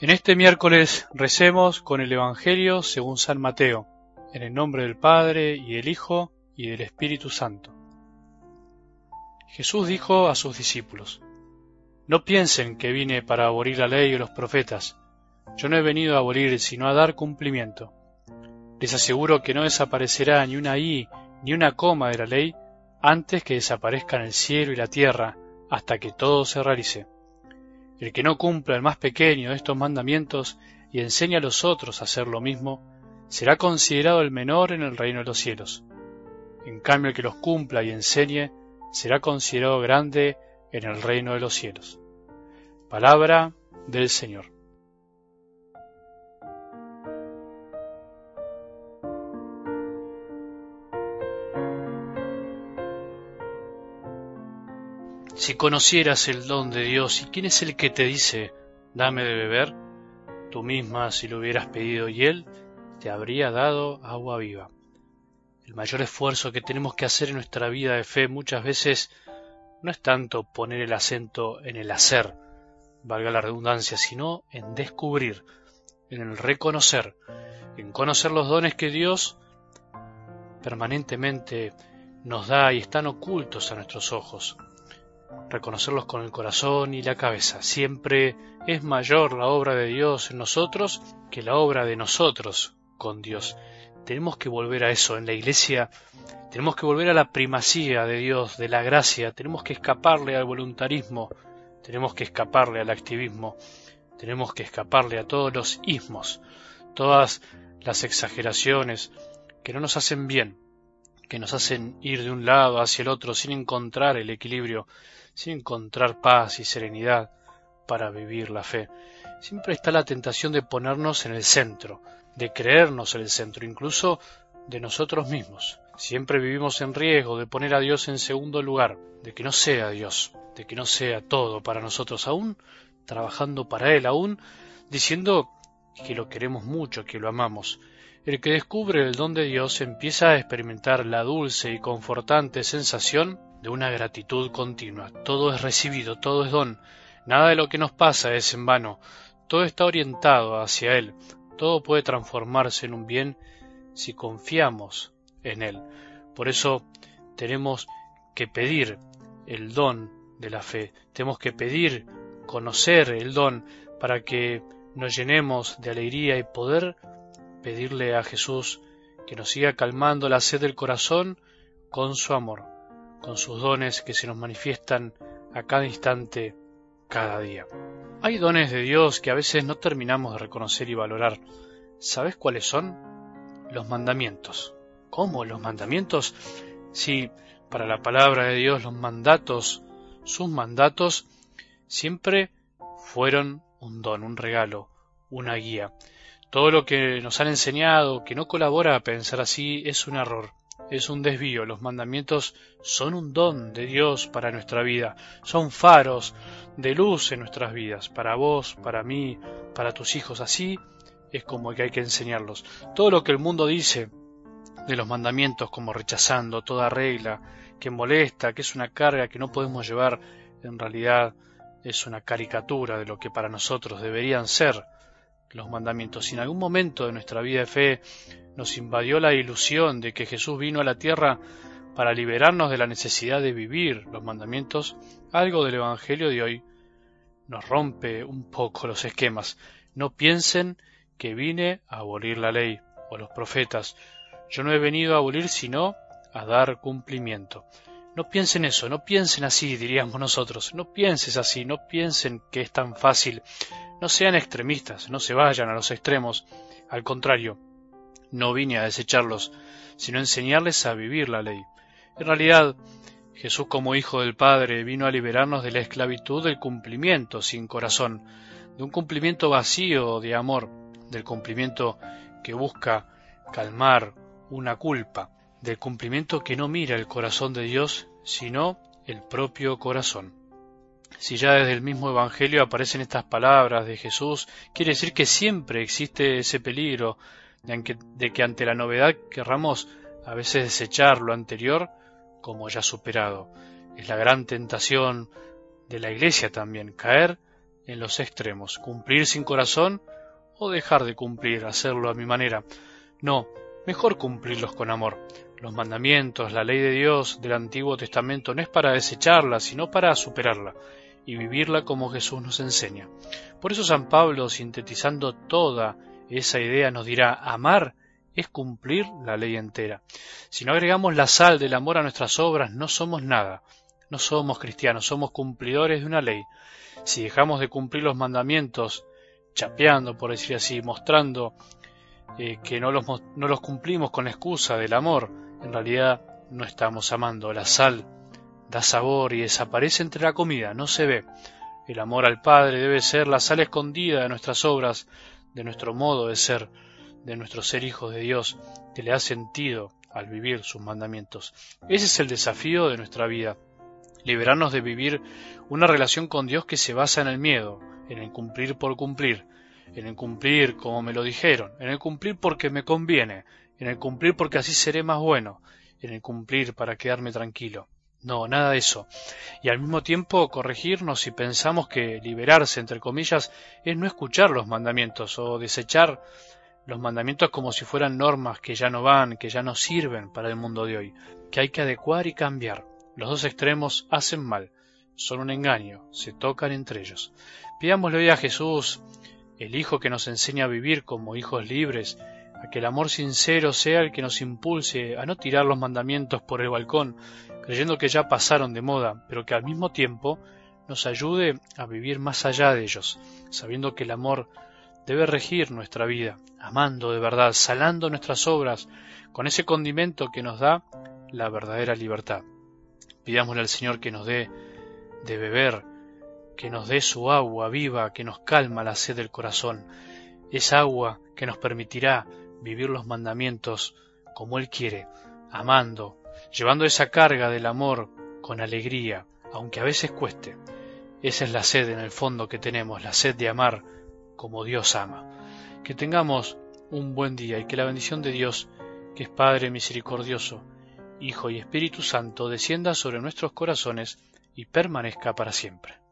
En este miércoles recemos con el Evangelio según San Mateo, en el nombre del Padre y del Hijo y del Espíritu Santo. Jesús dijo a sus discípulos, No piensen que vine para abolir la ley y los profetas. Yo no he venido a abolir, sino a dar cumplimiento. Les aseguro que no desaparecerá ni una i ni una coma de la ley antes que desaparezcan el cielo y la tierra, hasta que todo se realice. El que no cumpla el más pequeño de estos mandamientos y enseña a los otros a hacer lo mismo, será considerado el menor en el reino de los cielos. En cambio, el que los cumpla y enseñe, será considerado grande en el reino de los cielos. Palabra del Señor. Si conocieras el don de Dios y quién es el que te dice, dame de beber, tú misma si lo hubieras pedido y Él te habría dado agua viva. El mayor esfuerzo que tenemos que hacer en nuestra vida de fe muchas veces no es tanto poner el acento en el hacer, valga la redundancia, sino en descubrir, en el reconocer, en conocer los dones que Dios permanentemente nos da y están ocultos a nuestros ojos reconocerlos con el corazón y la cabeza. Siempre es mayor la obra de Dios en nosotros que la obra de nosotros con Dios. Tenemos que volver a eso en la iglesia, tenemos que volver a la primacía de Dios, de la gracia, tenemos que escaparle al voluntarismo, tenemos que escaparle al activismo, tenemos que escaparle a todos los ismos, todas las exageraciones que no nos hacen bien, que nos hacen ir de un lado hacia el otro sin encontrar el equilibrio, sin encontrar paz y serenidad para vivir la fe. Siempre está la tentación de ponernos en el centro, de creernos en el centro, incluso de nosotros mismos. Siempre vivimos en riesgo de poner a Dios en segundo lugar, de que no sea Dios, de que no sea todo para nosotros, aún trabajando para Él, aún diciendo que lo queremos mucho, que lo amamos. El que descubre el don de Dios empieza a experimentar la dulce y confortante sensación de una gratitud continua. Todo es recibido, todo es don. Nada de lo que nos pasa es en vano. Todo está orientado hacia Él. Todo puede transformarse en un bien si confiamos en Él. Por eso tenemos que pedir el don de la fe. Tenemos que pedir conocer el don para que nos llenemos de alegría y poder pedirle a Jesús que nos siga calmando la sed del corazón con su amor con sus dones que se nos manifiestan a cada instante, cada día. Hay dones de Dios que a veces no terminamos de reconocer y valorar. ¿Sabes cuáles son? Los mandamientos. ¿Cómo los mandamientos? Si para la palabra de Dios los mandatos, sus mandatos, siempre fueron un don, un regalo, una guía. Todo lo que nos han enseñado que no colabora a pensar así es un error es un desvío. Los mandamientos son un don de Dios para nuestra vida, son faros de luz en nuestras vidas, para vos, para mí, para tus hijos. Así es como que hay que enseñarlos. Todo lo que el mundo dice de los mandamientos, como rechazando toda regla que molesta, que es una carga que no podemos llevar, en realidad es una caricatura de lo que para nosotros deberían ser los mandamientos. Si en algún momento de nuestra vida de fe nos invadió la ilusión de que Jesús vino a la tierra para liberarnos de la necesidad de vivir los mandamientos, algo del Evangelio de hoy nos rompe un poco los esquemas. No piensen que vine a abolir la ley o los profetas. Yo no he venido a abolir sino a dar cumplimiento. No piensen eso, no piensen así, diríamos nosotros. No pienses así, no piensen que es tan fácil. No sean extremistas, no se vayan a los extremos. Al contrario, no vine a desecharlos, sino a enseñarles a vivir la ley. En realidad, Jesús como Hijo del Padre vino a liberarnos de la esclavitud del cumplimiento sin corazón, de un cumplimiento vacío de amor, del cumplimiento que busca calmar una culpa, del cumplimiento que no mira el corazón de Dios, sino el propio corazón. Si ya desde el mismo Evangelio aparecen estas palabras de Jesús, quiere decir que siempre existe ese peligro de que ante la novedad querramos a veces desechar lo anterior como ya superado. Es la gran tentación de la Iglesia también, caer en los extremos, cumplir sin corazón o dejar de cumplir, hacerlo a mi manera. No, mejor cumplirlos con amor. Los mandamientos, la ley de Dios del Antiguo Testamento no es para desecharla, sino para superarla y vivirla como Jesús nos enseña. Por eso San Pablo, sintetizando toda esa idea, nos dirá, amar es cumplir la ley entera. Si no agregamos la sal del amor a nuestras obras, no somos nada. No somos cristianos, somos cumplidores de una ley. Si dejamos de cumplir los mandamientos, chapeando, por decir así, mostrando eh, que no los, no los cumplimos con la excusa del amor, en realidad no estamos amando. La sal da sabor y desaparece entre la comida, no se ve. El amor al Padre debe ser la sal escondida de nuestras obras, de nuestro modo de ser, de nuestro ser hijos de Dios, que le da sentido al vivir sus mandamientos. Ese es el desafío de nuestra vida, liberarnos de vivir una relación con Dios que se basa en el miedo, en el cumplir por cumplir, en el cumplir como me lo dijeron, en el cumplir porque me conviene, en el cumplir porque así seré más bueno, en el cumplir para quedarme tranquilo. No, nada de eso. Y al mismo tiempo corregirnos si pensamos que liberarse, entre comillas, es no escuchar los mandamientos o desechar los mandamientos como si fueran normas que ya no van, que ya no sirven para el mundo de hoy, que hay que adecuar y cambiar. Los dos extremos hacen mal, son un engaño, se tocan entre ellos. Pidámosle hoy a Jesús, el Hijo que nos enseña a vivir como hijos libres, a que el amor sincero sea el que nos impulse a no tirar los mandamientos por el balcón, creyendo que ya pasaron de moda, pero que al mismo tiempo nos ayude a vivir más allá de ellos, sabiendo que el amor debe regir nuestra vida, amando de verdad, salando nuestras obras con ese condimento que nos da la verdadera libertad. Pidámosle al Señor que nos dé de beber, que nos dé su agua viva, que nos calma la sed del corazón, esa agua que nos permitirá vivir los mandamientos como Él quiere, amando, llevando esa carga del amor con alegría, aunque a veces cueste. Esa es la sed en el fondo que tenemos, la sed de amar como Dios ama. Que tengamos un buen día y que la bendición de Dios, que es Padre misericordioso, Hijo y Espíritu Santo, descienda sobre nuestros corazones y permanezca para siempre.